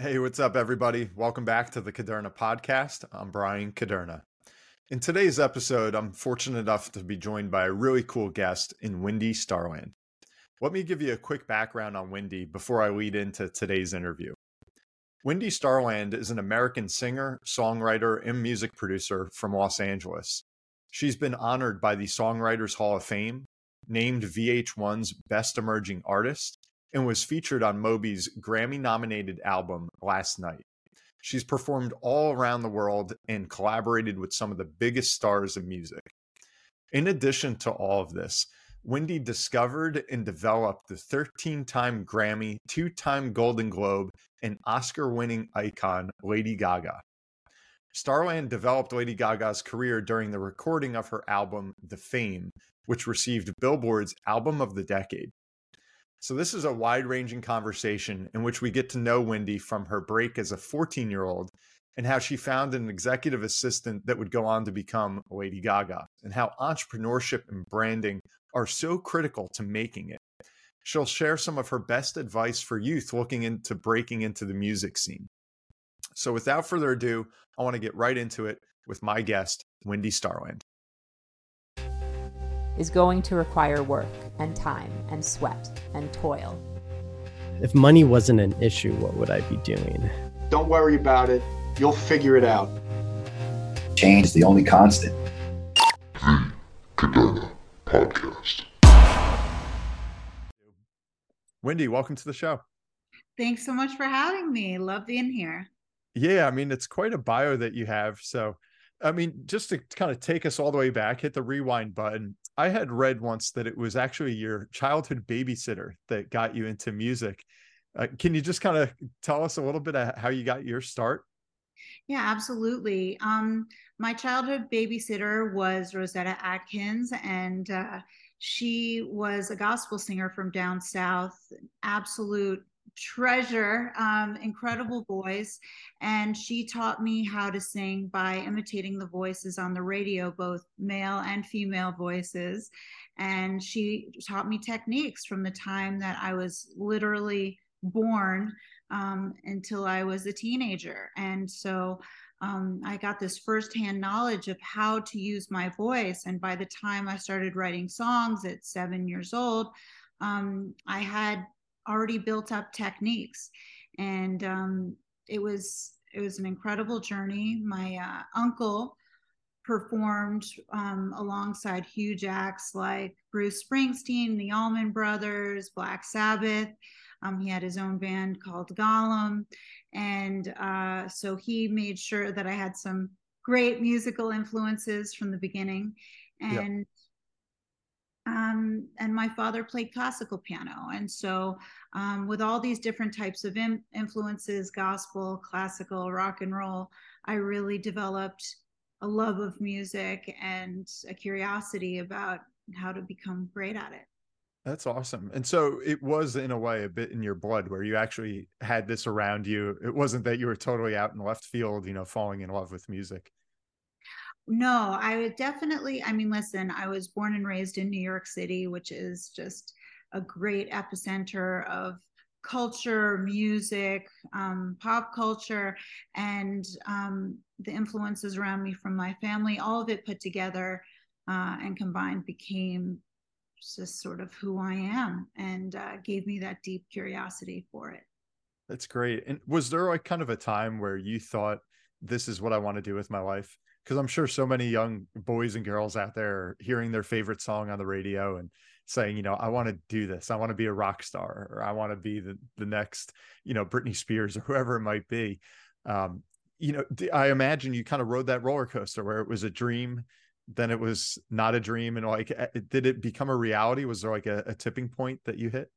Hey, what's up, everybody? Welcome back to the Kuderna podcast. I'm Bryan Kuderna. In today's episode, I'm fortunate enough to be joined by a really cool guest in Wendy Starland. Let me give you a quick background on Wendy before I lead into today's interview. Wendy Starland is an American singer, songwriter, and music producer from Los Angeles. She's been honored by the Songwriters Hall of Fame, named VH1's Best Emerging Artist, and was featured on Moby's Grammy nominated album Last Night. She's performed all around the world and collaborated with some of the biggest stars of music. In addition to all of this, Wendy discovered and developed the 13 time Grammy, two time Golden Globe, and Oscar winning icon Lady Gaga. Starland developed Lady Gaga's career during the recording of her album, The Fame, which received Billboard's Album of the Decade. So, this is a wide ranging conversation in which we get to know Wendy from her break as a 14 year old and how she found an executive assistant that would go on to become Lady Gaga, and how entrepreneurship and branding are so critical to making it. She'll share some of her best advice for youth looking into breaking into the music scene. So, without further ado, I want to get right into it with my guest, Wendy Starland is going to require work and time and sweat and toil. If money wasn't an issue, what would I be doing? Don't worry about it. You'll figure it out. Change is the only constant. The Kuderna Podcast. Wendy, welcome to the show. Thanks so much for having me. Love being here. Yeah, I mean, it's quite a bio that you have. So, I mean, just to kind of take us all the way back, hit the rewind button. I had read once that it was actually your childhood babysitter that got you into music. Uh, can you just kind of tell us a little bit of how you got your start? Yeah, absolutely. Um, my childhood babysitter was Rosetta Atkins, and uh, she was a gospel singer from down south, absolute treasure, um, incredible voice. And she taught me how to sing by imitating the voices on the radio, both male and female voices. And she taught me techniques from the time that I was literally born um, until I was a teenager. And so um, I got this firsthand knowledge of how to use my voice. And by the time I started writing songs at seven years old, um, I had already built up techniques and um, it was it was an incredible journey my uh, uncle performed um, alongside huge acts like bruce springsteen the allman brothers black sabbath um, he had his own band called Golem. And uh, so he made sure that I had some great musical influences from the beginning. And um, and my father played classical piano. And so, um, with all these different types of in- influences gospel, classical, rock and roll I really developed a love of music and a curiosity about how to become great at it. That's awesome. And so it was in a way a bit in your blood where you actually had this around you. It wasn't that you were totally out in left field, you know, falling in love with music. No, I would definitely. I mean, listen, I was born and raised in New York City, which is just a great epicenter of culture, music, um, pop culture, and um, the influences around me from my family. All of it put together uh, and combined became just sort of who I am and uh, gave me that deep curiosity for it. That's great. And was there like kind of a time where you thought, this is what I want to do with my life? Because I'm sure so many young boys and girls out there are hearing their favorite song on the radio and saying, you know, I want to do this. I want to be a rock star or I want to be the, the next, you know, Britney Spears or whoever it might be. Um, you know, I imagine you kind of rode that roller coaster where it was a dream, then it was not a dream. And like, did it become a reality? Was there like a, a tipping point that you hit?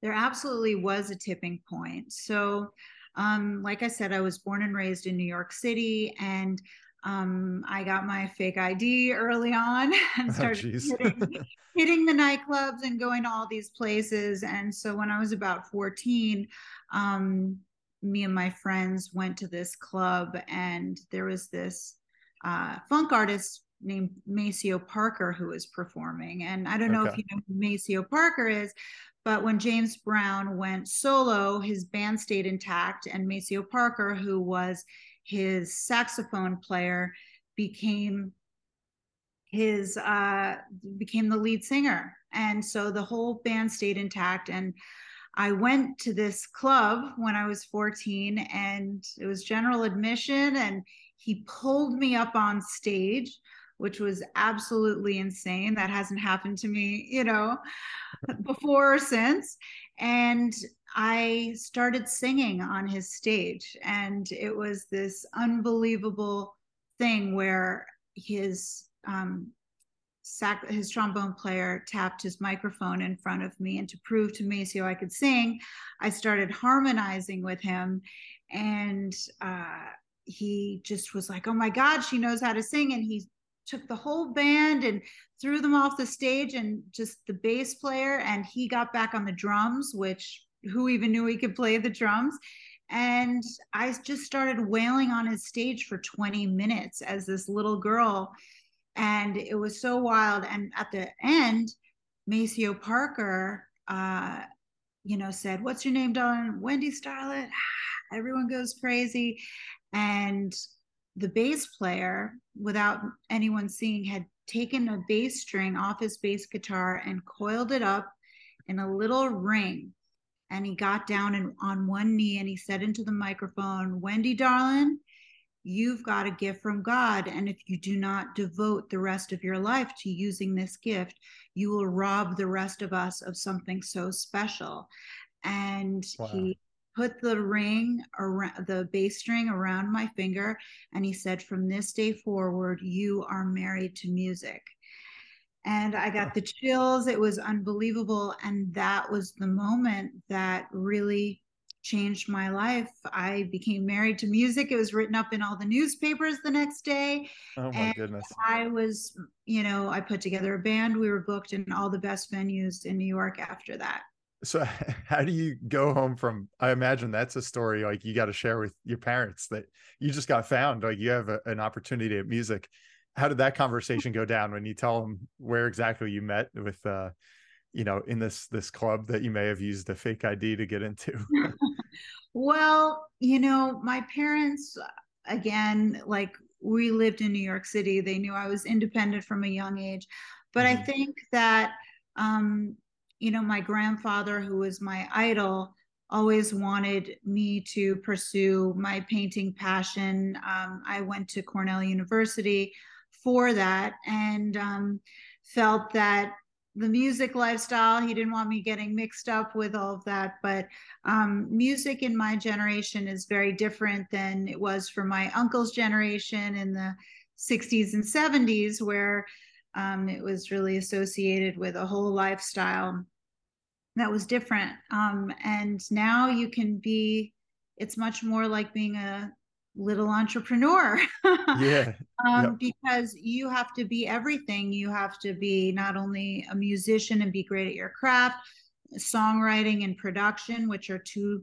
There absolutely was a tipping point. So, um, like I said, I was born and raised in New York City, and um, I got my fake ID early on and oh, started oh, hitting, hitting, the nightclubs and going to all these places. And so when I was about 14, um, me and my friends went to this club, and there was this uh, funk artist named Maceo Parker who was performing. And I don't know okay. if you know who Maceo Parker is, But when James Brown went solo, his band stayed intact, and Maceo Parker, who was his saxophone player, became his uh, became the lead singer, and so the whole band stayed intact. And I went to this club when I was 14, and it was general admission, and he pulled me up on stage which was absolutely insane. That hasn't happened to me, you know, before or since. And I started singing on his stage, and it was this unbelievable thing where his um, sac- his trombone player tapped his microphone in front of me, and to prove to Maceo I could sing, I started harmonizing with him, and uh, he just was like, "Oh my God, she knows how to sing!" And he took the whole band and threw them off the stage and just the bass player and he got back on the drums which who even knew he could play the drums. And i just started wailing on his stage for 20 minutes as this little girl. And it was so wild. And at the end maceo parker uh you know said what's your name darling? Wendy Starland everyone goes crazy. And the bass player, without anyone seeing, had taken a bass string off his bass guitar and coiled it up in a little ring. And he got down and on one knee and he said into the microphone, Wendy, darling, you've got a gift from God. And if you do not devote the rest of your life to using this gift, you will rob the rest of us of something so special. And wow. he put the ring around the bass string around my finger and he said from this day forward you are married to music and i got the chills. It was unbelievable and that was the moment that really changed my life. I became married to music. It was written up in all the newspapers the next day oh my goodness. I was you know i put together a band. We were booked in all the best venues in new york after that. So how do you go home from i imagine that's a story like you got to share with your parents that you just got found. Like you have a, an opportunity at music how did that conversation go down when you tell them where exactly you met with uh you know in this this club that you may have used a fake id to get into well you know my parents again like we lived in new york city they knew i was independent from a young age but mm-hmm. i think that um you know, my grandfather, who was my idol, always wanted me to pursue my painting passion. Um, I went to Cornell University for that and um, felt that the music lifestyle, he didn't want me getting mixed up with all of that. But um, music in my generation is very different than it was for my uncle's generation in the 60s and 70s, where um, it was really associated with a whole lifestyle that was different. Um, and now you can be, it's much more like being a little entrepreneur. yeah. um, yep. Because you have to be everything. You have to be not only a musician and be great at your craft, songwriting and production, which are two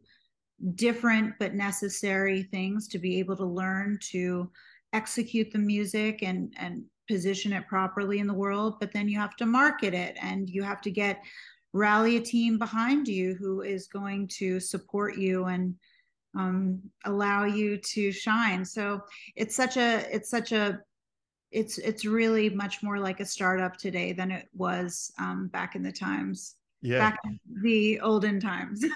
different but necessary things to be able to learn to execute the music and and position it properly in the world but then you have to market it and you have to get rally a team behind you who is going to support you and um, allow you to shine. So it's such a it's such a it's it's really much more like a startup today than it was um, back in the times. Yeah, back in the olden times.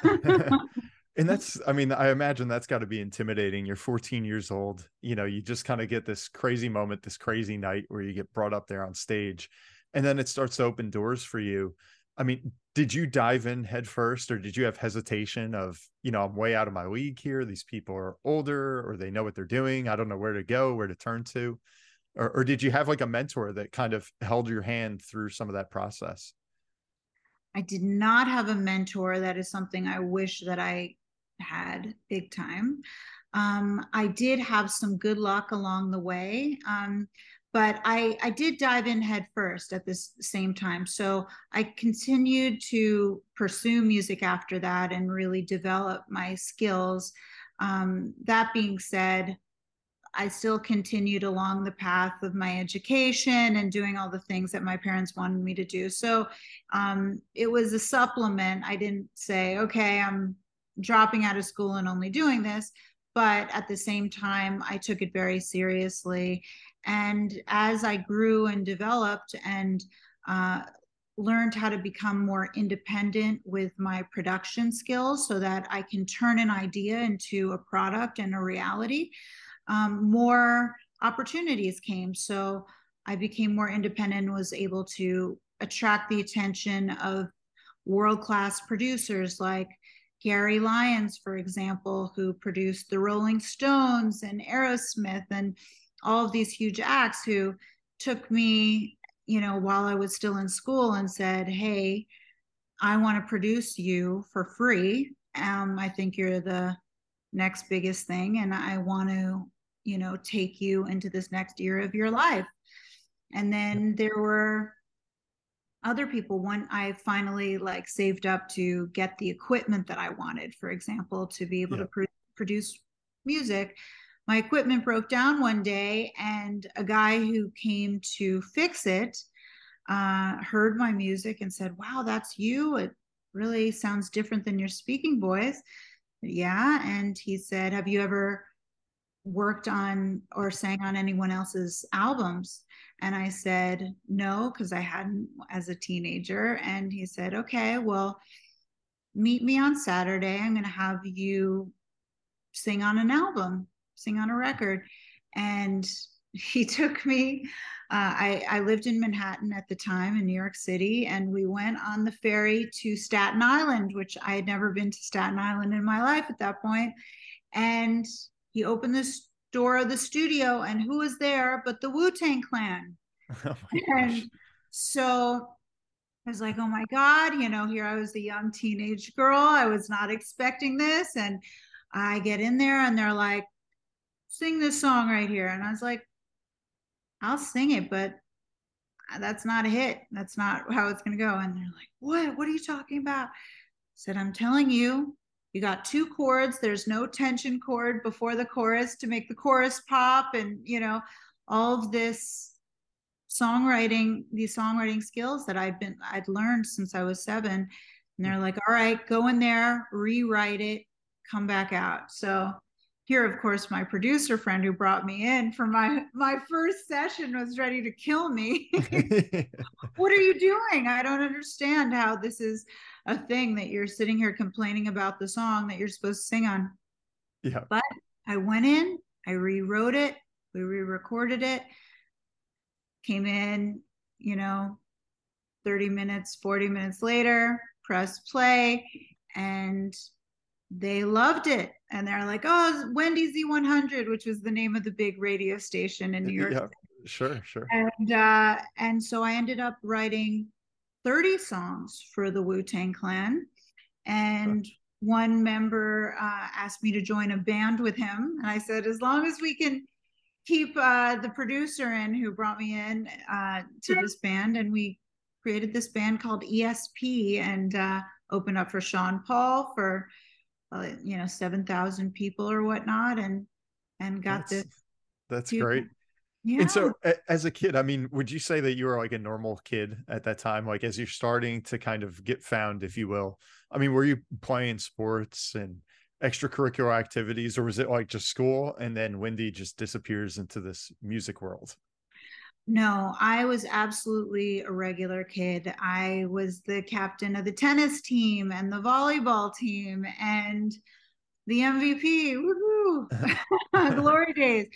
and that's i mean i imagine that's got to be intimidating you're 14 years old you know you just kind of get this crazy moment this crazy night where you get brought up there on stage and then it starts to open doors for you I mean, did you dive in headfirst, or did you have hesitation of, you know, I'm way out of my league here. These people are older or they know what they're doing. I don't know where to go, where to turn to. Or, or did you have like a mentor that kind of held your hand through some of that process? I did not have a mentor. That is something I wish that I had big time. Um, I did have some good luck along the way. Um, but I, I did dive in head first at this same time. So I continued to pursue music after that and really develop my skills. Um, that being said, I still continued along the path of my education and doing all the things that my parents wanted me to do. So um, it was a supplement. I didn't say, okay, I'm dropping out of school and only doing this. But at the same time, I took it very seriously. And as I grew and developed and uh, learned how to become more independent with my production skills so that I can turn an idea into a product and a reality, um, more opportunities came. So I became more independent and was able to attract the attention of world class producers like Gary Lyons, for example, who produced the Rolling Stones and Aerosmith and all of these huge acts who took me, you know, while I was still in school and said, Hey, I want to produce you for free. Um, I think you're the next biggest thing, and I want to you know take you into this next year of your life and then there were other people when i finally like saved up to get the equipment that i wanted for example to be able yeah. to pr- produce music. My equipment broke down one day and a guy who came to fix it uh, heard my music and said wow that's you. It really sounds different than your speaking voice. Yeah and he said have you ever worked on or sang on anyone else's albums? And I said, no, because I hadn't as a teenager. And he said, okay, well, meet me on Saturday. I'm going to have you sing on an album, sing on a record. And he took me. Uh, I, I lived in Manhattan at the time in New York City, and we went on the ferry to Staten Island, which I had never been to Staten Island in my life at that point. And he opened the door of the studio, and who was there but the Wu Tang Clan? Oh and so I was like, oh my God, you know, here I was a young teenage girl. I was not expecting this. And I get in there and they're like, sing this song right here. And I was like, I'll sing it, but uh, that's not a hit. That's not how it's going to go. And they're like, what? What are you talking about? I said, I'm telling you, you got two chords. There's no tension chord before the chorus to make the chorus pop. And you know all of this songwriting these songwriting skills that i've been i'd learned since i was seven. And they're like all right go in there rewrite it come back out. So here of course my producer friend who brought me in for my my first session was ready to kill me. What are you doing? I don't understand how this is a thing that you're sitting here complaining about the song that you're supposed to sing on. Yeah. But i went in i rewrote it we re-recorded it came in you know 30 minutes 40 minutes later press play and they loved it. And they're like oh wendy z100 which was the name of the big radio station in new york yeah, sure sure. And uh and so i ended up writing 30 songs for the wu-tang clan. And one member uh, asked me to join a band with him. And i said as long as we can keep uh, the producer in who brought me in uh, to this band and we created this band called esp and uh, opened up for sean paul for uh, you know 7000 people or whatnot and and got that's, this that's great yeah. And so as a kid, I mean, would you say that you were like a normal kid at that time? Like as you're starting to kind of get found, if you will. I mean, were you playing sports and extracurricular activities, or was it like just school and then Wendy just disappears into this music world? No, I was absolutely a regular kid. I was the captain of the tennis team and the volleyball team and the MVP. Woohoo! Glory days.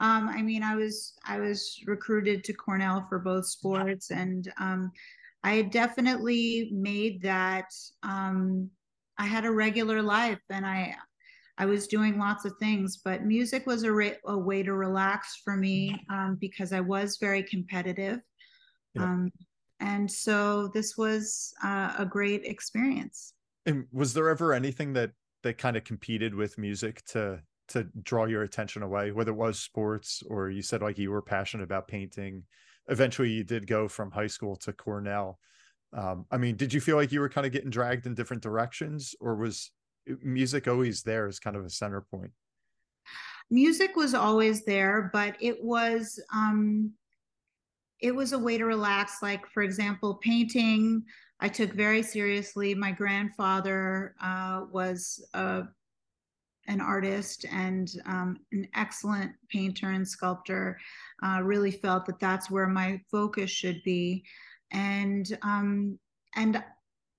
Um, I mean, I was I was recruited to Cornell for both sports, and um, I definitely made that. Um, I had a regular life, and I I was doing lots of things, but music was a, ra- a way to relax for me um, because I was very competitive. Yeah. Um, and so this was uh, a great experience. And was there ever anything that that kind of competed with music to to draw your attention away whether it was sports or you said like you were passionate about painting eventually you did go from high school to cornell um, i mean did you feel like you were kind of getting dragged in different directions or was music always there as kind of a center point music was always there, but it was um, it was a way to relax. Like for example, painting. I took very seriously. My grandfather uh, was a an artist and um, an excellent painter and sculptor. Uh, really felt that that's where my focus should be, and um, and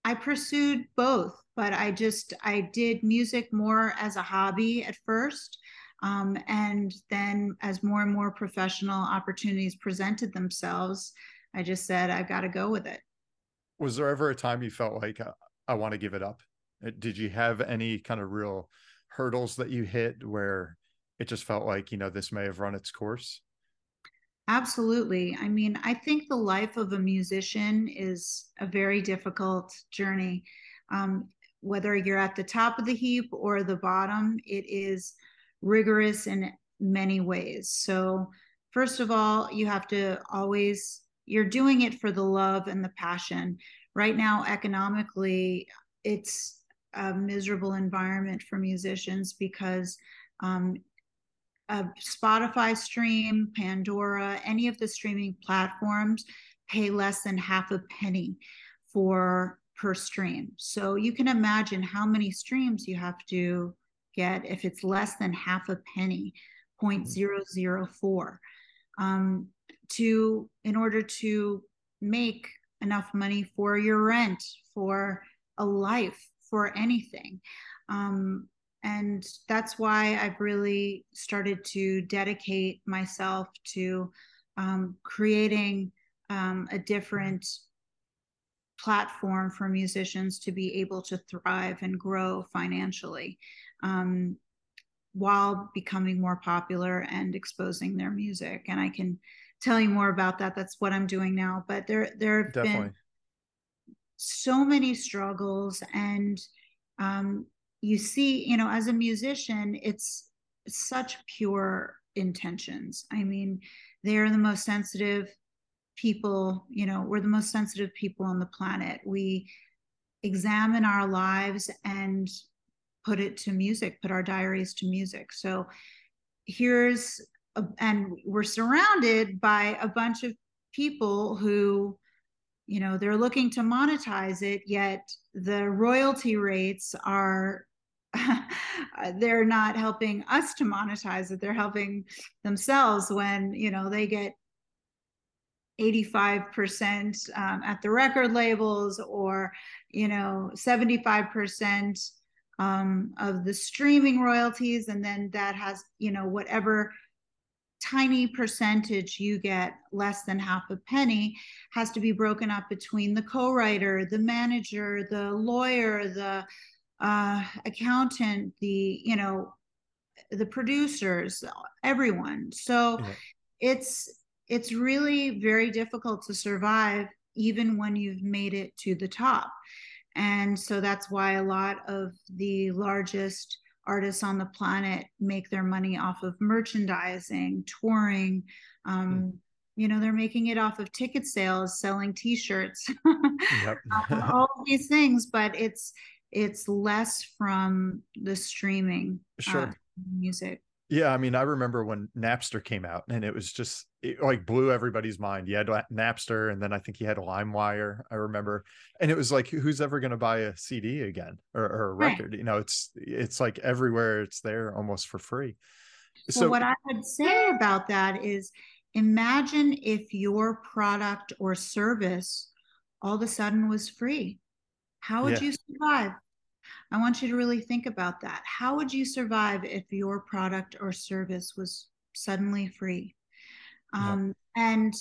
I pursued both. But I just I did music more as a hobby at first, um, and then as more and more professional opportunities presented themselves, I just said I've got to go with it. Was there ever a time you felt like uh, I want to give it up? Uh, did you have any kind of real hurdles that you hit where it just felt like you know this may have run its course? Absolutely. I mean i think the life of a musician is a very difficult journey. Um, whether you're at the top of the heap or the bottom it is rigorous in many ways. So first of all you have to always you're doing it for the love and the passion. Right now economically it's a miserable environment for musicians because um, a Spotify stream, Pandora, any of the streaming platforms pay less than half a penny for per stream. So you can imagine how many streams you have to get if it's less than half a penny, 0.004, um, to in order to make enough money for your rent, for a life, for anything. Um, and that's why I've really started to dedicate myself to um, creating um, a different platform for musicians to be able to thrive and grow financially um, while becoming more popular and exposing their music. And I can tell you more about that. That's what I'm doing now. But there, there have Definitely. been so many struggles and um, you see you know as a musician it's such pure intentions i mean they're the most sensitive people you know we're the most sensitive people on the planet we examine our lives and put it to music put our diaries to music so here's and we're surrounded by a bunch of people who you know they're looking to monetize it yet the royalty rates are they're not helping us to monetize it. They're helping themselves when you know they get 85% um, at the record labels or you know 75% um, of the streaming royalties. And then that has you know whatever tiny percentage you get less than half a penny has to be broken up between the co-writer the manager the lawyer the uh, accountant the you know the producers everyone so yeah. it's it's really very difficult to survive even when you've made it to the top and so that's why a lot of the largest artists on the planet make their money off of merchandising, touring. Um, mm. You know, they're making it off of ticket sales, selling T-shirts, yep. um, all these things. But it's it's less from the streaming sure. Uh, music. Yeah, I mean, I remember when Napster came out, and it was just it like blew everybody's mind. He had Napster, and then I think he had LimeWire. I remember, and it was like, who's ever going to buy a CD again or, or a record? Right. You know, it's it's like everywhere. It's there almost for free. So well, what I would say about that is, imagine if your product or service all of a sudden was free. How would yeah. you survive? I want you to really think about that. How would you survive if your product or service was suddenly free? Um, And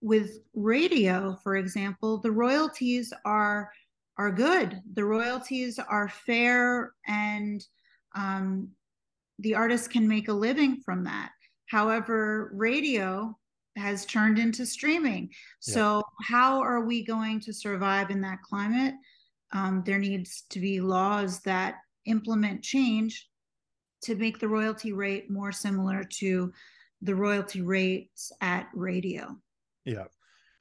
with radio, for example, the royalties are are good. The royalties are fair, and um, the artist can make a living from that. However, radio has turned into streaming. So, how are we going to survive in that climate? um, there needs to be laws that implement change to make the royalty rate more similar to the royalty rates at radio. Yeah.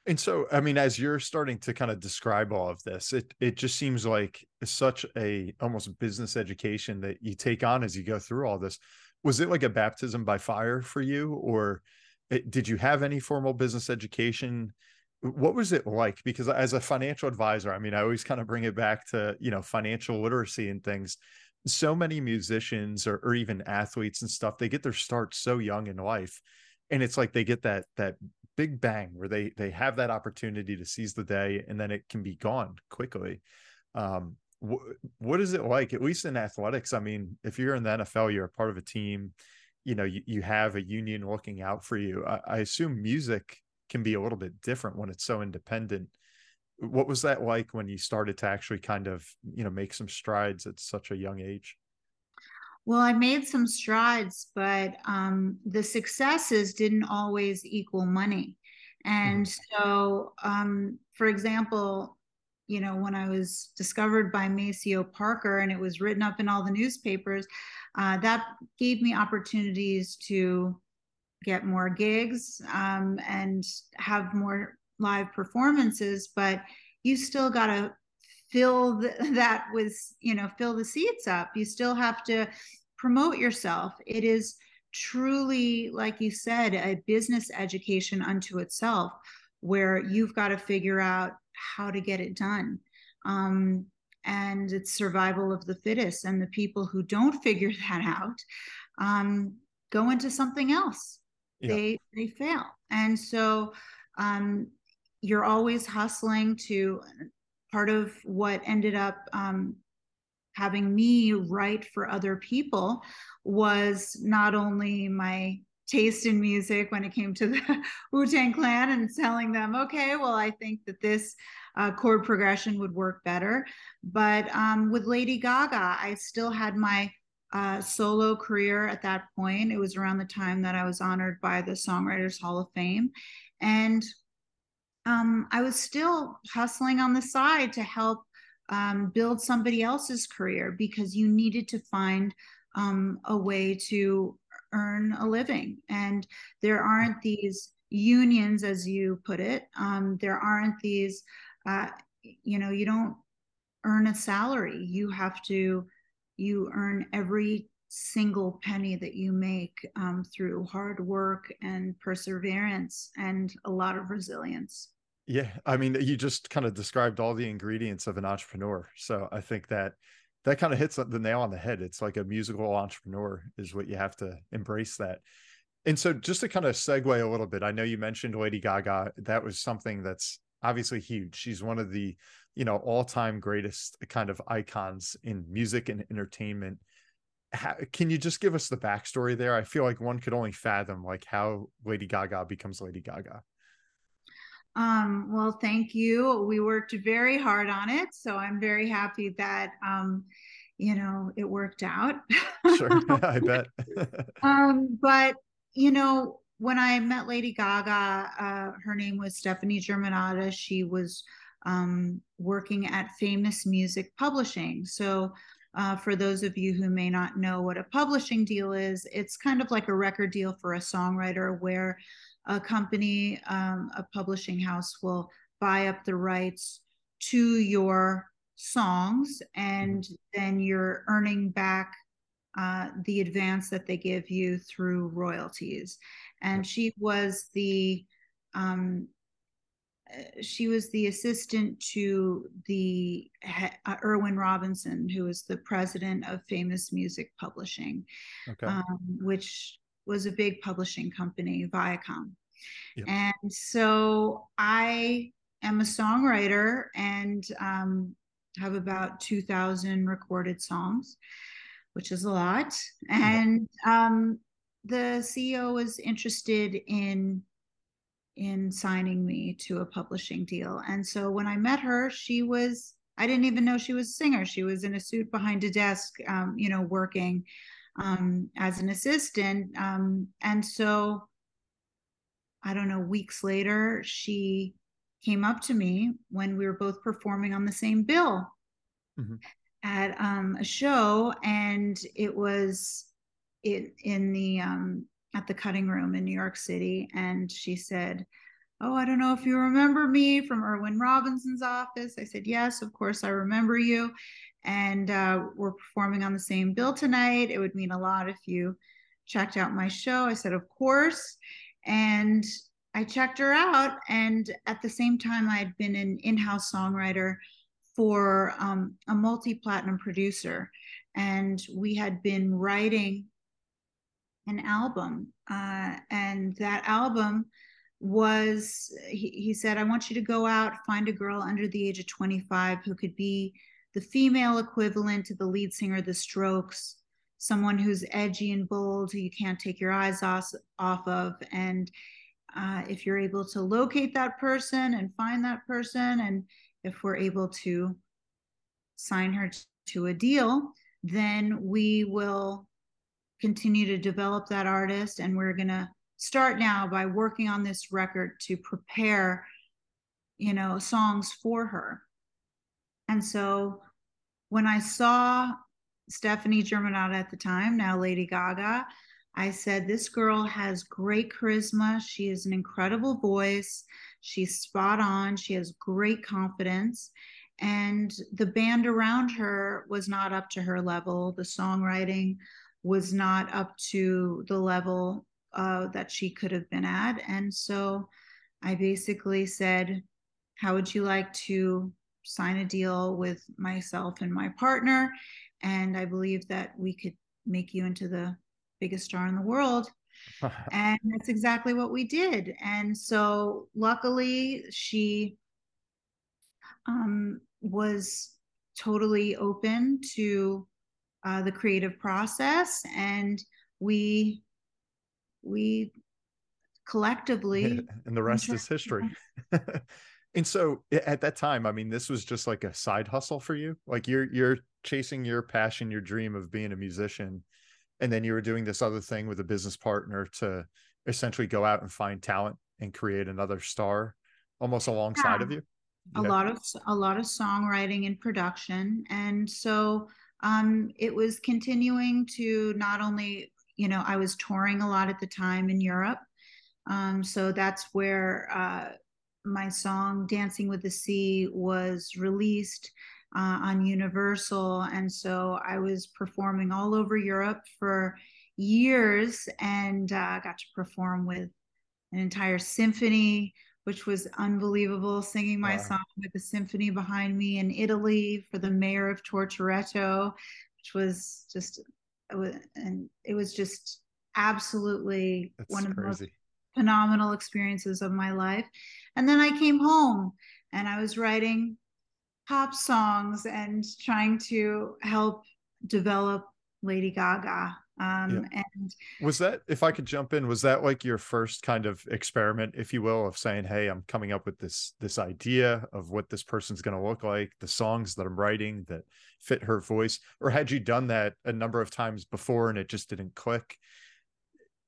And so, I mean, as you're starting to kind of describe all of this, it it just seems like such a almost business education that you take on as you go through all this. was it like a baptism by fire for you or it, did you have any formal business education what was it like because as a financial advisor i mean i always kind of bring it back to you know financial literacy and things so many musicians or, or even athletes and stuff they get their start so young in life and it's like they get that that big bang where they they have that opportunity to seize the day and then it can be gone quickly. Um what is it like at least in athletics? I mean if you're in the nfl you're a part of a team you know you, you have a union looking out for you. I, I assume music can be a little bit different when it's so independent what was that like when you started to actually kind of you know make some strides at such a young age well i made some strides but um, the successes didn't always equal money and mm-hmm. so um, for example you know when i was discovered by maceo parker and it was written up in all the newspapers uh, that gave me opportunities to get more gigs um, and have more live performances but you still got to fill the, that with you know fill the seats up. You still have to promote yourself. It is truly like you said a business education unto itself where you've got to figure out how to get it done. Um, and it's survival of the fittest and the people who don't figure that out um, go into something else. Yeah. they they fail. And so um, you're always hustling to part of what ended up um, having me write for other people was not only my taste in music when it came to the Wu Tang Clan and telling them, okay, well, I think that this uh, chord progression would work better. But um, with Lady Gaga, I still had my uh, solo career at that point. It was around the time that I was honored by the Songwriters Hall of Fame. And um, I was still hustling on the side to help um, build somebody else's career because you needed to find um, a way to earn a living. And there aren't these unions, as you put it, um, there aren't these, uh, you know, you don't earn a salary. You have to, you earn every single penny that you make um, through hard work and perseverance and a lot of resilience. Yeah, I mean, you just kind of described all the ingredients of an entrepreneur. So I think that that kind of hits the nail on the head. It's like a musical entrepreneur is what you have to embrace that. And so just to kind of segue a little bit, I know you mentioned Lady Gaga. That was something that's obviously huge. She's one of the, you know, all-time greatest kind of icons in music and entertainment. How, can you just give us the backstory there? I feel like one could only fathom like how Lady Gaga becomes Lady Gaga. Um, well, thank you. We worked very hard on it. So I'm very happy that, um, you know, it worked out. sure. I bet. um, but, you know, when I met Lady Gaga, uh, her name was Stefani Germanotta. She was um, working at Famous Music Publishing. So, uh, for those of you who may not know what a publishing deal is, it's kind of like a record deal for a songwriter where a company, um, a publishing house will buy up the rights to your songs, and then you're earning back uh, the advance that they give you through royalties. And she was the um, uh, she was the assistant to the uh, Irwin Robinson, who was the president of Famous Music Publishing, okay. um, which was a big publishing company, Viacom. Yep. And so I am a songwriter and um, have about 2,000 recorded songs, which is a lot. And um, the CEO was interested in in signing me to a publishing deal. And so when I met her, she was I didn't even know she was a singer. She was in a suit behind a desk, um, you know, working um, as an assistant. Um, and so I don't know, weeks later, she came up to me when we were both performing on the same bill mm-hmm. at um, a show, and it was it in the um, at the cutting room in New York City, and she said, "Oh, I don't know if you remember me from Irwin Robinson's office." I said, "Yes, of course I remember you." And uh, we're performing on the same bill tonight. It would mean a lot if you checked out my show. I said, Of course. And I checked her out. And at the same time, I had been an in house songwriter for um, a multi platinum producer. And we had been writing an album. Uh, and that album was, he, he said, I want you to go out, find a girl under the age of 25 who could be the female equivalent to the lead singer of The Strokes, someone who's edgy and bold, who you can't take your eyes off, off of. And uh, if you're able to locate that person and find that person, and if we're able to sign her to a deal, then we will continue to develop that artist. And we're going to start now by working on this record to prepare, you know, songs for her. And so when I saw Stefani Germanotta at the time, now Lady Gaga, I said, This girl has great charisma. She has an incredible voice. She's spot on. She has great confidence. And the band around her was not up to her level. The songwriting was not up to the level uh, that she could have been at. And so I basically said, How would you like to sign a deal with myself and my partner? And I believe that we could make you into the biggest star in the world. and that's exactly what we did. And so luckily, she um, was totally open to uh, the creative process, and we we collectively and the rest is history. and so at that time, I mean, this was just like a side hustle for you. Like you're you're chasing your passion, your dream of being a musician, and then you were doing this other thing with a business partner to essentially go out and find talent and create another star almost alongside yeah. of you a lot of a lot of songwriting and production and so um, it was continuing to not only you know i was touring a lot at the time in europe um, so that's where uh, my song dancing with the sea was released uh, on universal and so i was performing all over europe for years and uh, got to perform with an entire symphony which was unbelievable, singing my wow. song with the symphony behind me in Italy for the mayor of Tortoreto, which was just, and it was just absolutely That's one of crazy. the most phenomenal experiences of my life. And then I came home and I was writing pop songs and trying to help develop Lady Gaga um yeah. and was that if i could jump in was that like your first kind of experiment if you will of saying hey i'm coming up with this this idea of what this person's going to look like the songs that i'm writing that fit her voice or had you done that a number of times before and it just didn't click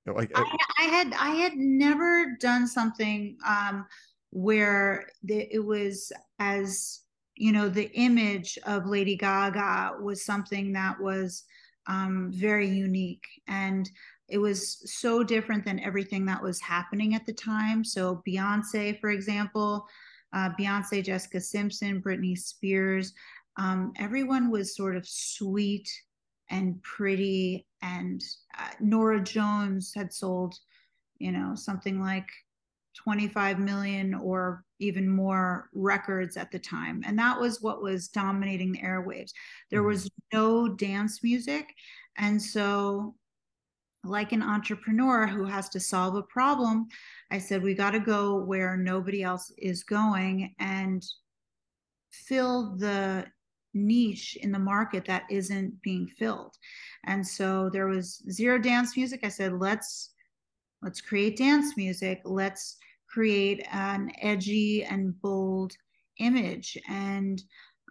like I, I had i had never done something um where the, it was as you know the image of lady gaga was something that was um, very unique. And it was so different than everything that was happening at the time. So, Beyonce, for example, uh, Beyonce, Jessica Simpson, Britney Spears, um, everyone was sort of sweet and pretty. And uh, Norah Jones had sold, you know, something like 25 million or even more records at the time. And that was what was dominating the airwaves. There mm-hmm. was no dance music. And so, like an entrepreneur who has to solve a problem, I said, we got to go where nobody else is going and fill the niche in the market that isn't being filled. And so there was zero dance music. I said, let's let's create dance music. Let's create an edgy and bold image and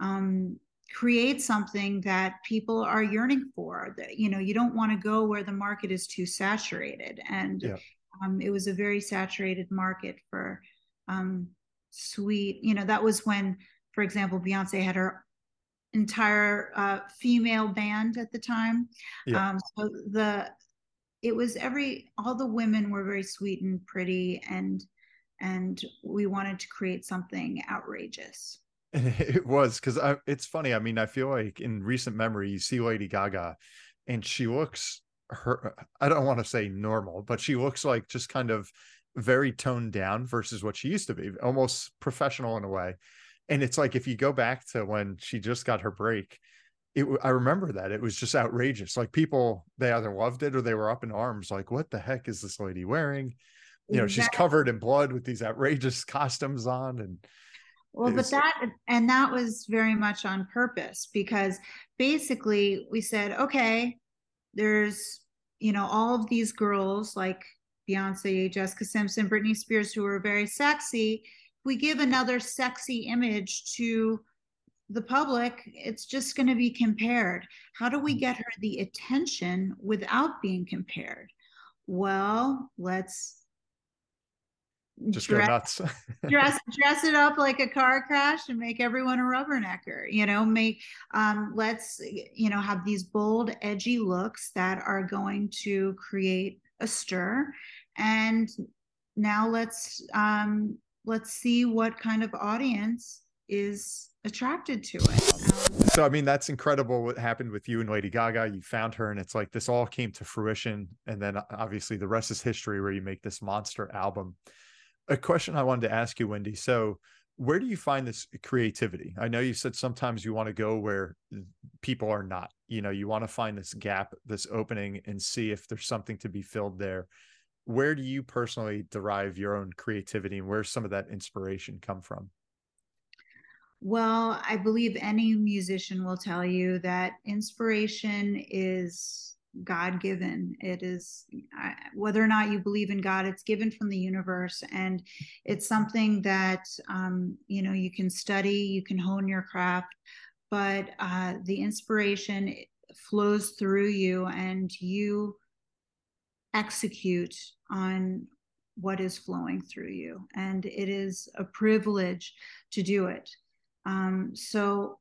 um, create something that people are yearning for. That you know, you don't want to go where the market is too saturated, and yeah. um, it was a very saturated market for um, sweet. You know, that was when, for example, Beyonce had her entire uh, female band at the time. Yeah. Um, so the it was every all the women were very sweet and pretty and and we wanted to create something outrageous. It was because it's funny. I mean, I feel like in recent memory, you see Lady Gaga, and she looks her I don't want to say normal, but she looks like just kind of very toned down versus what she used to be, almost professional in a way. And it's like if you go back to when she just got her break, it I remember that it was just outrageous. Like people they either loved it or they were up in arms like what the heck is this lady wearing? You know, she's covered in blood with these outrageous costumes on and well, but that and that was very much on purpose because basically we said, okay, there's you know all of these girls like Beyonce, Jessica Simpson, Britney Spears who are very sexy. We give another sexy image to the public, it's just going to be compared. How do we mm. get her the attention without being compared? Well, let's just dress, go nuts. dress dress it up like a car crash and make everyone a rubbernecker. You know, make um, let's you know have these bold, edgy looks that are going to create a stir, and now let's um, let's see what kind of audience is attracted to it. so I mean that's incredible what happened with you and Lady Gaga. You found her and it's like this all came to fruition and then obviously the rest is history where you make this monster album a question I wanted to ask you, Wendy. So, where do you find this creativity? I know you said sometimes you want to go where people are not. You know, you want to find this gap, this opening, and see if there's something to be filled there. Where do you personally derive your own creativity, and where some of that inspiration come from? Well, I believe any musician will tell you that inspiration is God given. It is whether or not you believe in God, it's given from the universe, and it's something that um, you know you can study, you can hone your craft, but uh, the inspiration flows through you, and you execute on what is flowing through you, and it is a privilege to do it. Um, so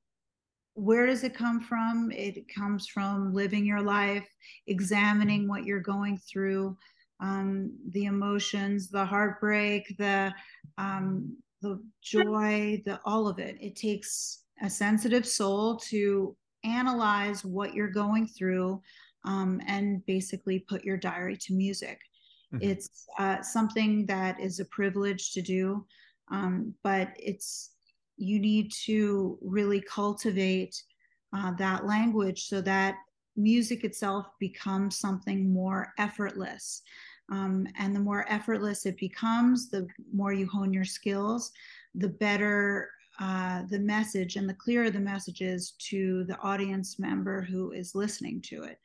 where does it come from? It comes from living your life, examining what you're going through, um, the emotions, the heartbreak, the um, the joy, the all of it. It takes a sensitive soul to analyze what you're going through um, and basically put your diary to music. Mm-hmm. It's uh, something that is a privilege to do, um, but it's you need to really cultivate uh, that language so that music itself becomes something more effortless. Um, and the more effortless it becomes, the more you hone your skills, the better uh, the message and the clearer the message is to the audience member who is listening to it.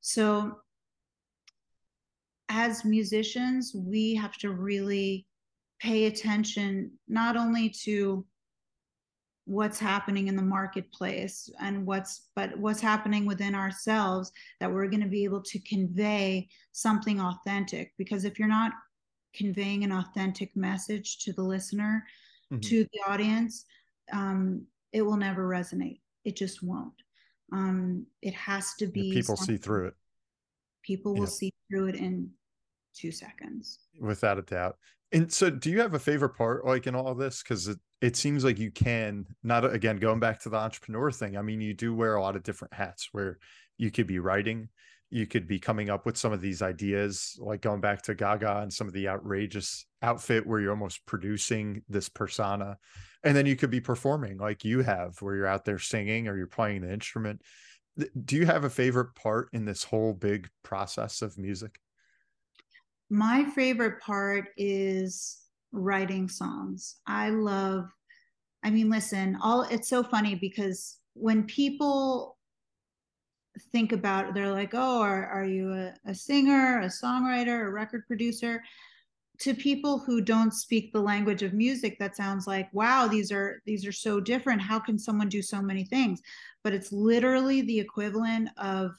So, as musicians, we have to really pay attention not only to what's happening in the marketplace and what's but what's happening within ourselves that we're going to be able to convey something authentic. Because if you're not conveying an authentic message to the listener mm-hmm. to the audience um, it will never resonate. It just won't. Um, it has to be people see through it. People will yeah. see through it in two seconds. Without a doubt and so, do you have a favorite part, like in all this? Because it, it seems like you can not again going back to the entrepreneur thing. I mean, you do wear a lot of different hats where you could be writing, you could be coming up with some of these ideas, like going back to Gaga and some of the outrageous outfit where you're almost producing this persona, and then you could be performing like you have, where you're out there singing or you're playing the instrument. Do you have a favorite part in this whole big process of music? My favorite part is writing songs. I love, I mean, listen, all it's so funny because when people think about they're like, oh, are, are you a, a singer, a songwriter, a record producer? To people who don't speak the language of music, that sounds like, wow, these are these are so different. How can someone do so many things? But it's literally the equivalent of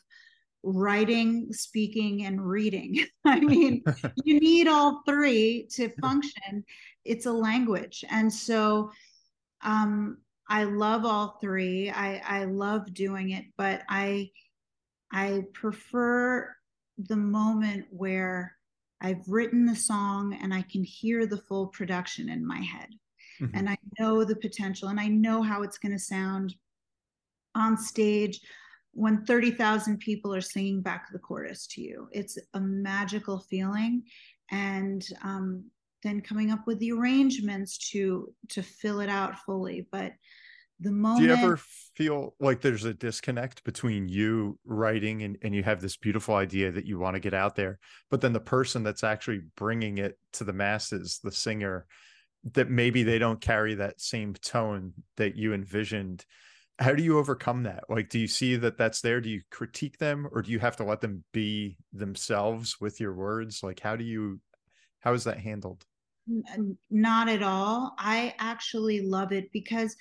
writing, speaking, and reading. I mean, you need all three to function. It's a language. And so um, I love all three. I, I love doing it, but I I prefer the moment where I've written the song and I can hear the full production in my head. Mm-hmm. And I know the potential and I know how it's going to sound on stage when 30,000 people are singing back the chorus to you. It's a magical feeling. And um, then coming up with the arrangements to to fill it out fully. But the moment Do you ever feel like there's a disconnect between you writing and, and you have this beautiful idea that you want to get out there, but then the person that's actually bringing it to the masses, the singer, that maybe they don't carry that same tone that you envisioned? How do you overcome that? Like, do you see that that's there? Do you critique them or do you have to let them be themselves with your words? Like, how do you, how is that handled? not at all. I actually love it because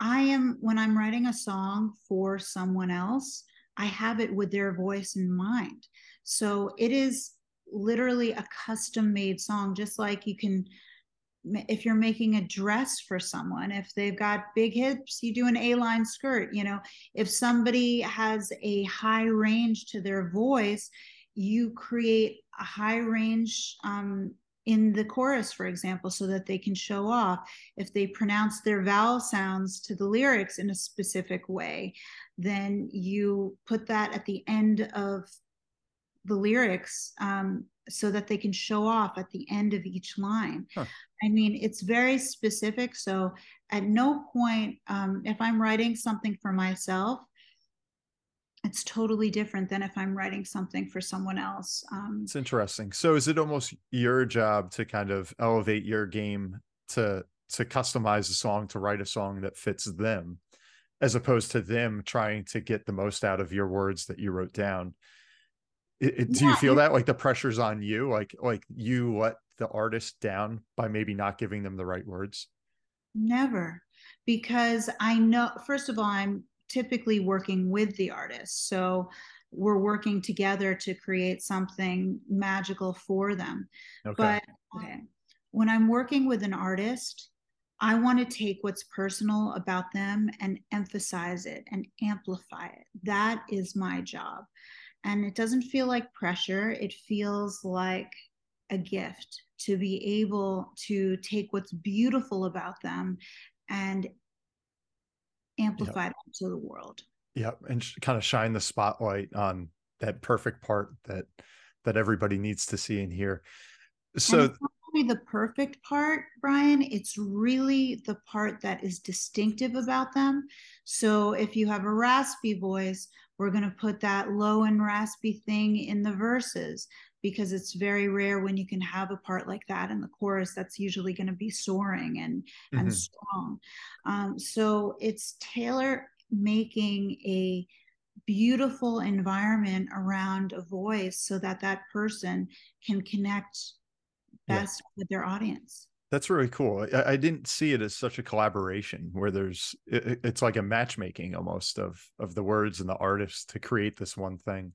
I am when I'm writing a song for someone else, I have it with their voice in mind. So it is literally a custom made song, just like you can if you're making a dress for someone if they've got big hips you do an a-line skirt you know if somebody has a high range to their voice you create a high range um, in the chorus, for example, so that they can show off. If they pronounce their vowel sounds to the lyrics in a specific way, then you put that at the end of the lyrics um, so that they can show off at the end of each line. Huh. I mean, it's very specific. So at no point, um, if I'm writing something for myself, it's totally different than if I'm writing something for someone else. Um, it's interesting. So is it almost your job to kind of elevate your game to to customize a song to write a song that fits them, as opposed to them trying to get the most out of your words that you wrote down? It, it, do yeah, you feel that like the pressure's on you, like like you let the artist down by maybe not giving them the right words? Never, because I know. First of all, I'm typically working with the artist. So we're working together to create something magical for them. Okay. But okay, when I'm working with an artist, I want to take what's personal about them and emphasize it and amplify it. That is my job. And it doesn't feel like pressure, it feels like a gift to be able to take what's beautiful about them and amplify yep. that to the world. Yep, and sh- kind of shine the spotlight on that perfect part that that everybody needs to see and hear. So the perfect part, Bryan. It's really the part that is distinctive about them. So if you have a raspy voice, we're going to put that low and raspy thing in the verses because it's very rare when you can have a part like that in the chorus that's usually going to be soaring and mm-hmm. and strong um, so it's tailor making a beautiful environment around a voice so that that person can connect best yeah. with their audience that's really cool. I, I, didn't see it as such a collaboration where there's it, it's like a matchmaking almost of of the words and the artists to create this one thing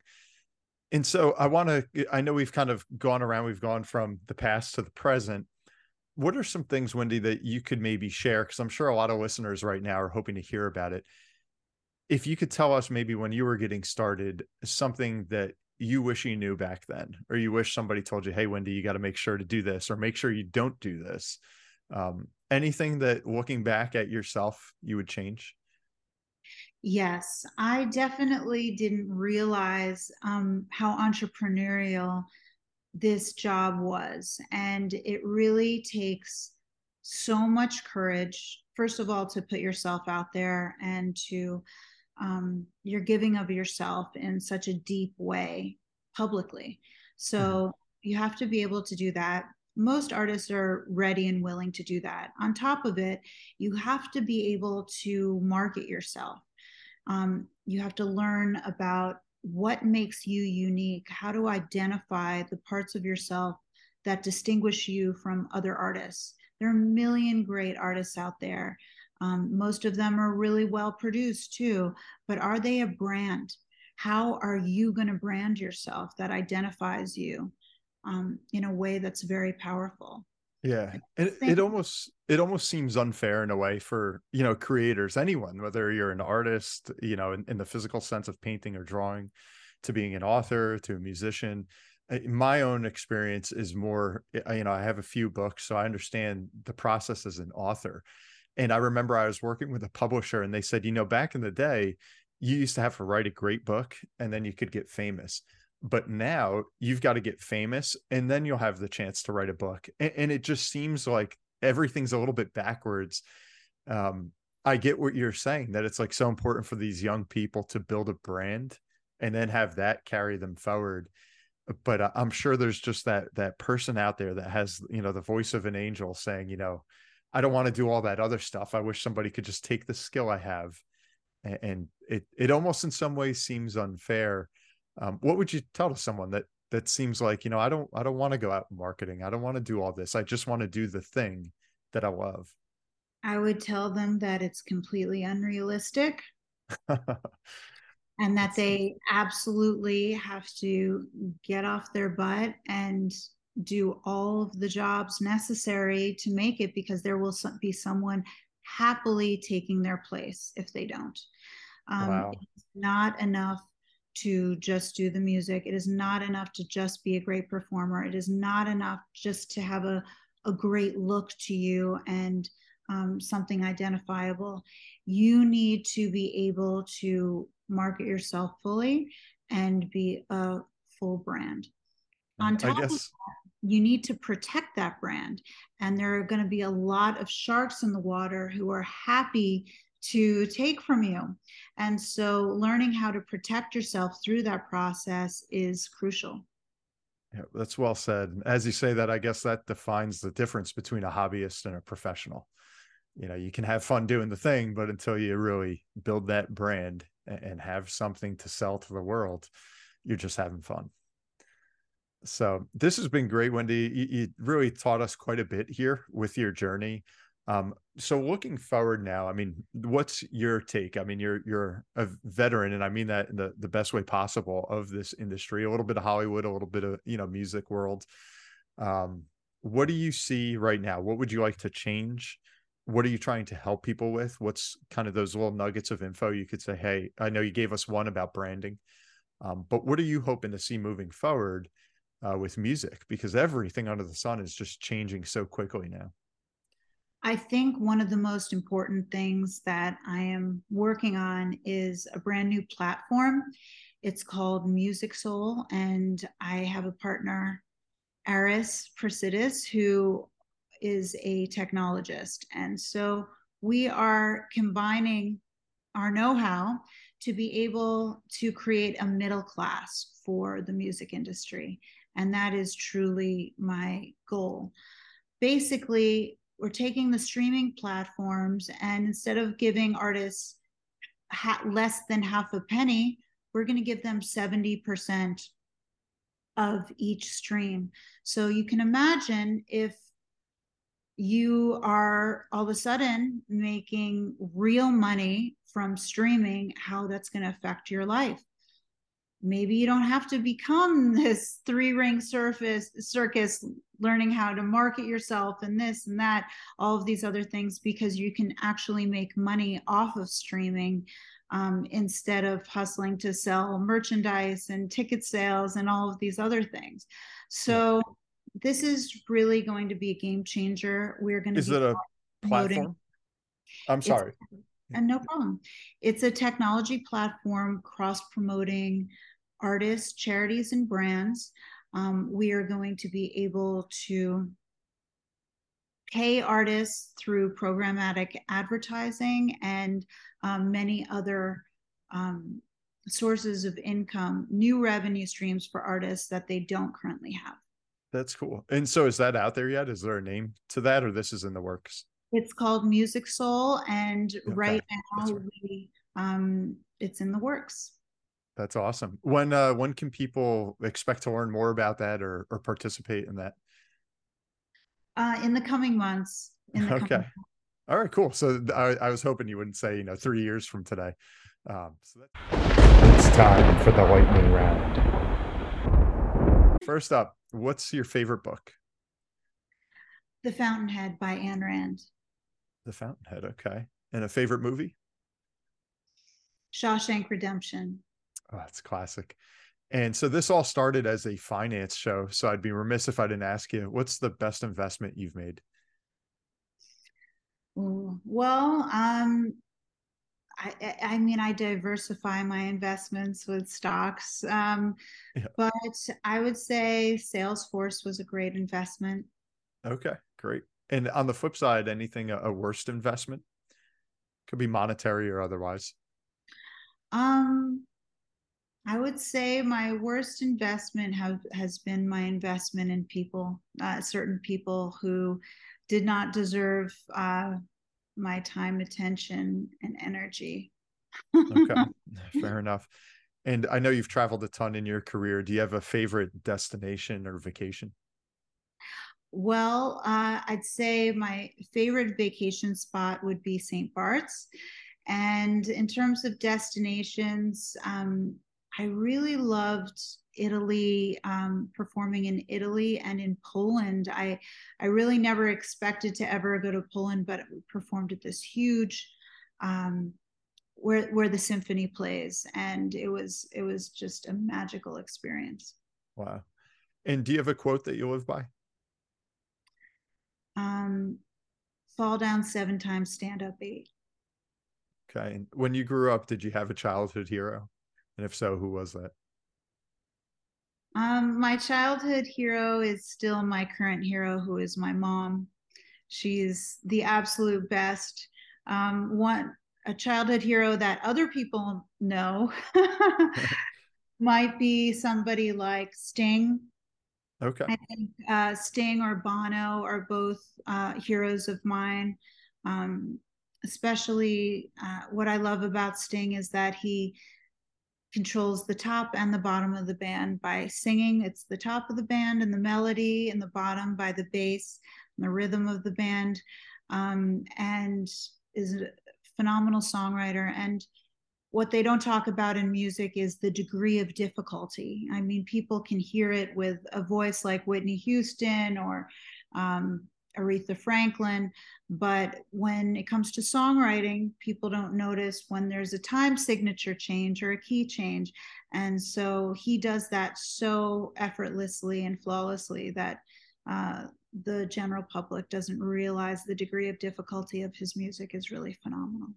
and so I want to, I know we've kind of gone around, we've gone from the past to the present. What are some things, Wendy, that you could maybe share? Because I'm sure a lot of listeners right now are hoping to hear about it. If you could tell us maybe when you were getting started, something that you wish you knew back then, or you wish somebody told you, hey, Wendy, you got to make sure to do this, or make sure you don't do this. Um, anything that looking back at yourself, you would change? Yes, I definitely didn't realize um, how entrepreneurial this job was. And it really takes so much courage, first of all, to put yourself out there and to, um, you're giving of yourself in such a deep way publicly. So mm-hmm. you have to be able to do that. Most artists are ready and willing to do that. On top of it, you have to be able to market yourself um, you have to learn about what makes you unique, how to identify the parts of yourself that distinguish you from other artists. There are a million great artists out there. Um, most of them are really well produced too, but are they a brand? How are you going to brand yourself that identifies you um, in a way that's very powerful? Yeah. It, it almost it almost seems unfair in a way for, you know, creators, anyone, whether you're an artist, you know, in, in the physical sense of painting or drawing, to being an author, to a musician. My own experience is more, you know, I have a few books, so I understand the process as an author. And I remember I was working with a publisher and they said, you know, back in the day, you used to have to write a great book and then you could get famous. But now you've got to get famous and then you'll have the chance to write a book. And, and it just seems like everything's a little bit backwards. Um, i get what you're saying that it's like so important for these young people to build a brand and then have that carry them forward. But i'm sure there's just that that person out there that has you know the voice of an angel saying you know i don't want to do all that other stuff. I wish somebody could just take the skill i have and, it it almost in some ways seems unfair. Um, what would you tell to someone that that seems like you know i don't i don't want to go out marketing. I don't want to do all this. I just want to do the thing that i love. I would tell them that it's completely unrealistic. And that they absolutely have to get off their butt and do all of the jobs necessary to make it because there will be someone happily taking their place if they don't um, wow. it's not enough to just do the music. It is not enough to just be a great performer. It is not enough just to have a, a great look to you and um, something identifiable. You need to be able to market yourself fully and be a full brand. On top guess... of that, you need to protect that brand. And there are going to be a lot of sharks in the water who are happy to take from you. And so learning how to protect yourself through that process is crucial. Yeah, that's well said. As you say that, I guess that defines the difference between a hobbyist and a professional. You know, you can have fun doing the thing, but until you really build that brand and have something to sell to the world, you're just having fun. So this has been great, Wendy. You, you really taught us quite a bit here with your journey. Um, so looking forward now, I mean, what's your take? I mean, you're you're a veteran, and I mean that in the, the best way possible of this industry, a little bit of Hollywood, a little bit of you know, music world. Um, what do you see right now? What would you like to change? What are you trying to help people with? What's kind of those little nuggets of info you could say, hey, I know you gave us one about branding, um, but what are you hoping to see moving forward uh, with music? Because everything under the sun is just changing so quickly now. I think one of the most important things that I am working on is a brand new platform. It's called Music Soul, and I have a partner, Aris Prasidis, who is a technologist. And so we are combining our know how to be able to create a middle class for the music industry. And that is truly my goal. Basically, we're taking the streaming platforms and instead of giving artists ha- less than half a penny, we're going to give them 70% of each stream. So you can imagine if you are all of a sudden making real money from streaming, how that's going to affect your life maybe you don't have to become this three ring surface circus learning how to market yourself and this and that all of these other things because you can actually make money off of streaming um, instead of hustling to sell merchandise and ticket sales and all of these other things. So this is really going to be a game changer. We're going to is it a platform? I'm sorry. and no problem. It's a technology platform cross promoting artists, charities, and brands. Um, we are going to be able to pay artists through programmatic advertising and um, many other um, sources of income, new revenue streams for artists that they don't currently have. That's cool. And so is that out there yet? Is there a name to that or this is in the works? It's called Music Soul and okay. right now right. we um it's in the works. That's awesome. When uh when can people expect to learn more about that or or participate in that? Uh in the coming months. In the okay. Coming months. All right, cool. So I, I, was hoping you wouldn't say, you know, three years from today. Um, so. It's time for the lightning round. First up, what's your favorite book? The Fountainhead by Ayn Rand. The Fountainhead, okay. And a favorite movie? Shawshank Redemption. Oh, it's classic. And so this all started as a finance show. So I'd be remiss if I didn't ask you, what's the best investment you've made? Well, um, I, I mean, I diversify my investments with stocks, um, yeah. but I would say Salesforce was a great investment. Okay, great. And on the flip side, anything a, a worst investment? Could be monetary or otherwise. Um, I would say my worst investment have has been my investment in people, uh, certain people who did not deserve uh, my time, attention, and energy. okay, fair enough. And I know you've traveled a ton in your career. Do you have a favorite destination or vacation? Well, uh, I'd say my favorite vacation spot would be St. Bart's. And in terms of destinations, um, I really loved Italy, um, performing in Italy and in Poland. I I really never expected to ever go to Poland, but we performed at this huge um, where where the symphony plays, and it was it was just a magical experience. Wow! And do you have a quote that you live by? Um, fall down seven times, stand up eight. Okay. And when you grew up, did you have a childhood hero? And if so, who was that? Um, my childhood hero is still my current hero, who is my mom. She's the absolute best. Um, one a childhood hero that other people know might be somebody like Sting. Okay. I think uh, Sting or Bono are both uh, heroes of mine. Um, especially uh, what I love about Sting is that he controls the top and the bottom of the band by singing. It's the top of the band and the melody, and the bottom by the bass and the rhythm of the band, um, and is a phenomenal songwriter. And what they don't talk about in music is the degree of difficulty. I mean, people can hear it with a voice like Whitney Houston or um, Aretha Franklin. But when it comes to songwriting, people don't notice when there's a time signature change or a key change. And so he does that so effortlessly and flawlessly that uh, the general public doesn't realize the degree of difficulty of his music is really phenomenal.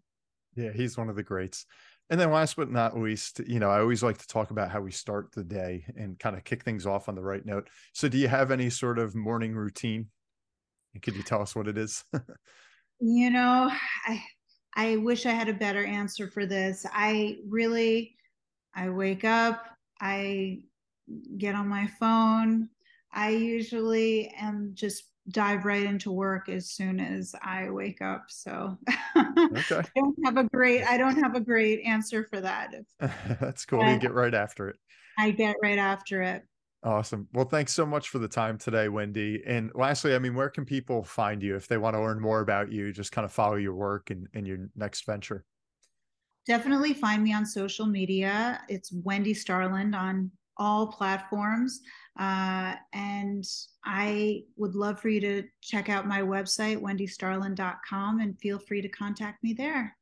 Yeah, he's one of the greats. And then last but not least, you know, I always like to talk about how we start the day and kind of kick things off on the right note. So do you have any sort of morning routine could you tell us what it is? you know, I I wish I had a better answer for this. I really I wake up, I get on my phone. I usually am just dive right into work as soon as I wake up. So okay. I don't have a great I don't have a great answer for that. That's cool. you get right after it. I get right after it. Awesome. Well, thanks so much for the time today, Wendy. And lastly, I mean, where can people find you if they want to learn more about you, just kind of follow your work and, and your next venture? Definitely find me on social media. It's Wendy Starland on all platforms. Uh, and I would love for you to check out my website, wendystarland.com, and feel free to contact me there.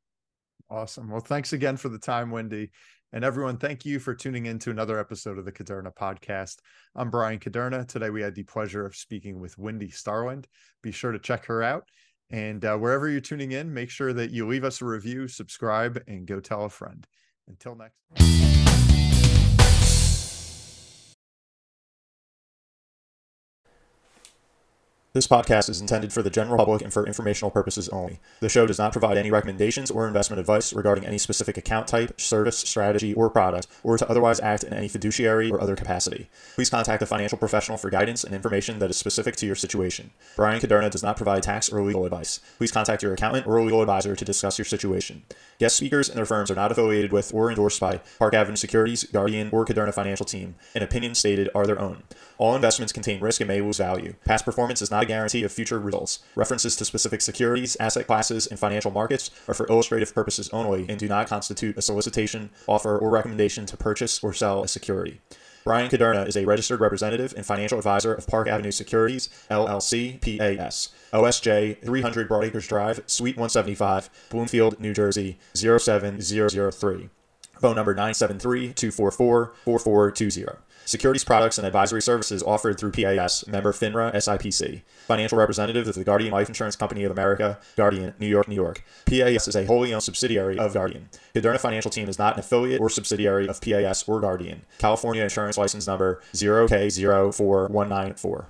Awesome. Well, thanks again for the time, Wendy. And everyone, thank you for tuning in to another episode of the Kuderna podcast. I'm Bryan Kuderna. Today we had the pleasure of speaking with Wendy Starland. Be sure to check her out. And uh, wherever you're tuning in, make sure that you leave us a review, subscribe, and go tell a friend. Until next. This podcast is intended for the general public and for informational purposes only. The show does not provide any recommendations or investment advice regarding any specific account type, service, strategy, or product, or to otherwise act in any fiduciary or other capacity. Please contact a financial professional for guidance and information that is specific to your situation. Bryan Kuderna does not provide tax or legal advice. Please contact your accountant or legal advisor to discuss your situation. Guest speakers and their firms are not affiliated with or endorsed by Park Avenue Securities, Guardian, or Kuderna Financial Team, and opinions stated are their own. All investments contain risk and may lose value. Past performance is not a guarantee of future results. References to specific securities, asset classes, and financial markets are for illustrative purposes only and do not constitute a solicitation, offer, or recommendation to purchase or sell a security. Bryan Kuderna is a registered representative and financial advisor of Park Avenue Securities, LLC, PAS. OSJ 300 Broadacres Drive, Suite 175, Bloomfield, New Jersey 07003. Phone number 973 244 4420. Securities products and advisory services offered through PAS, member FINRA SIPC. Financial representative of the Guardian Life Insurance Company of America, Guardian, New York, New York. PAS is a wholly owned subsidiary of Guardian. Kuderna Financial Team is not an affiliate or subsidiary of PAS or Guardian. California Insurance License Number 0K04194.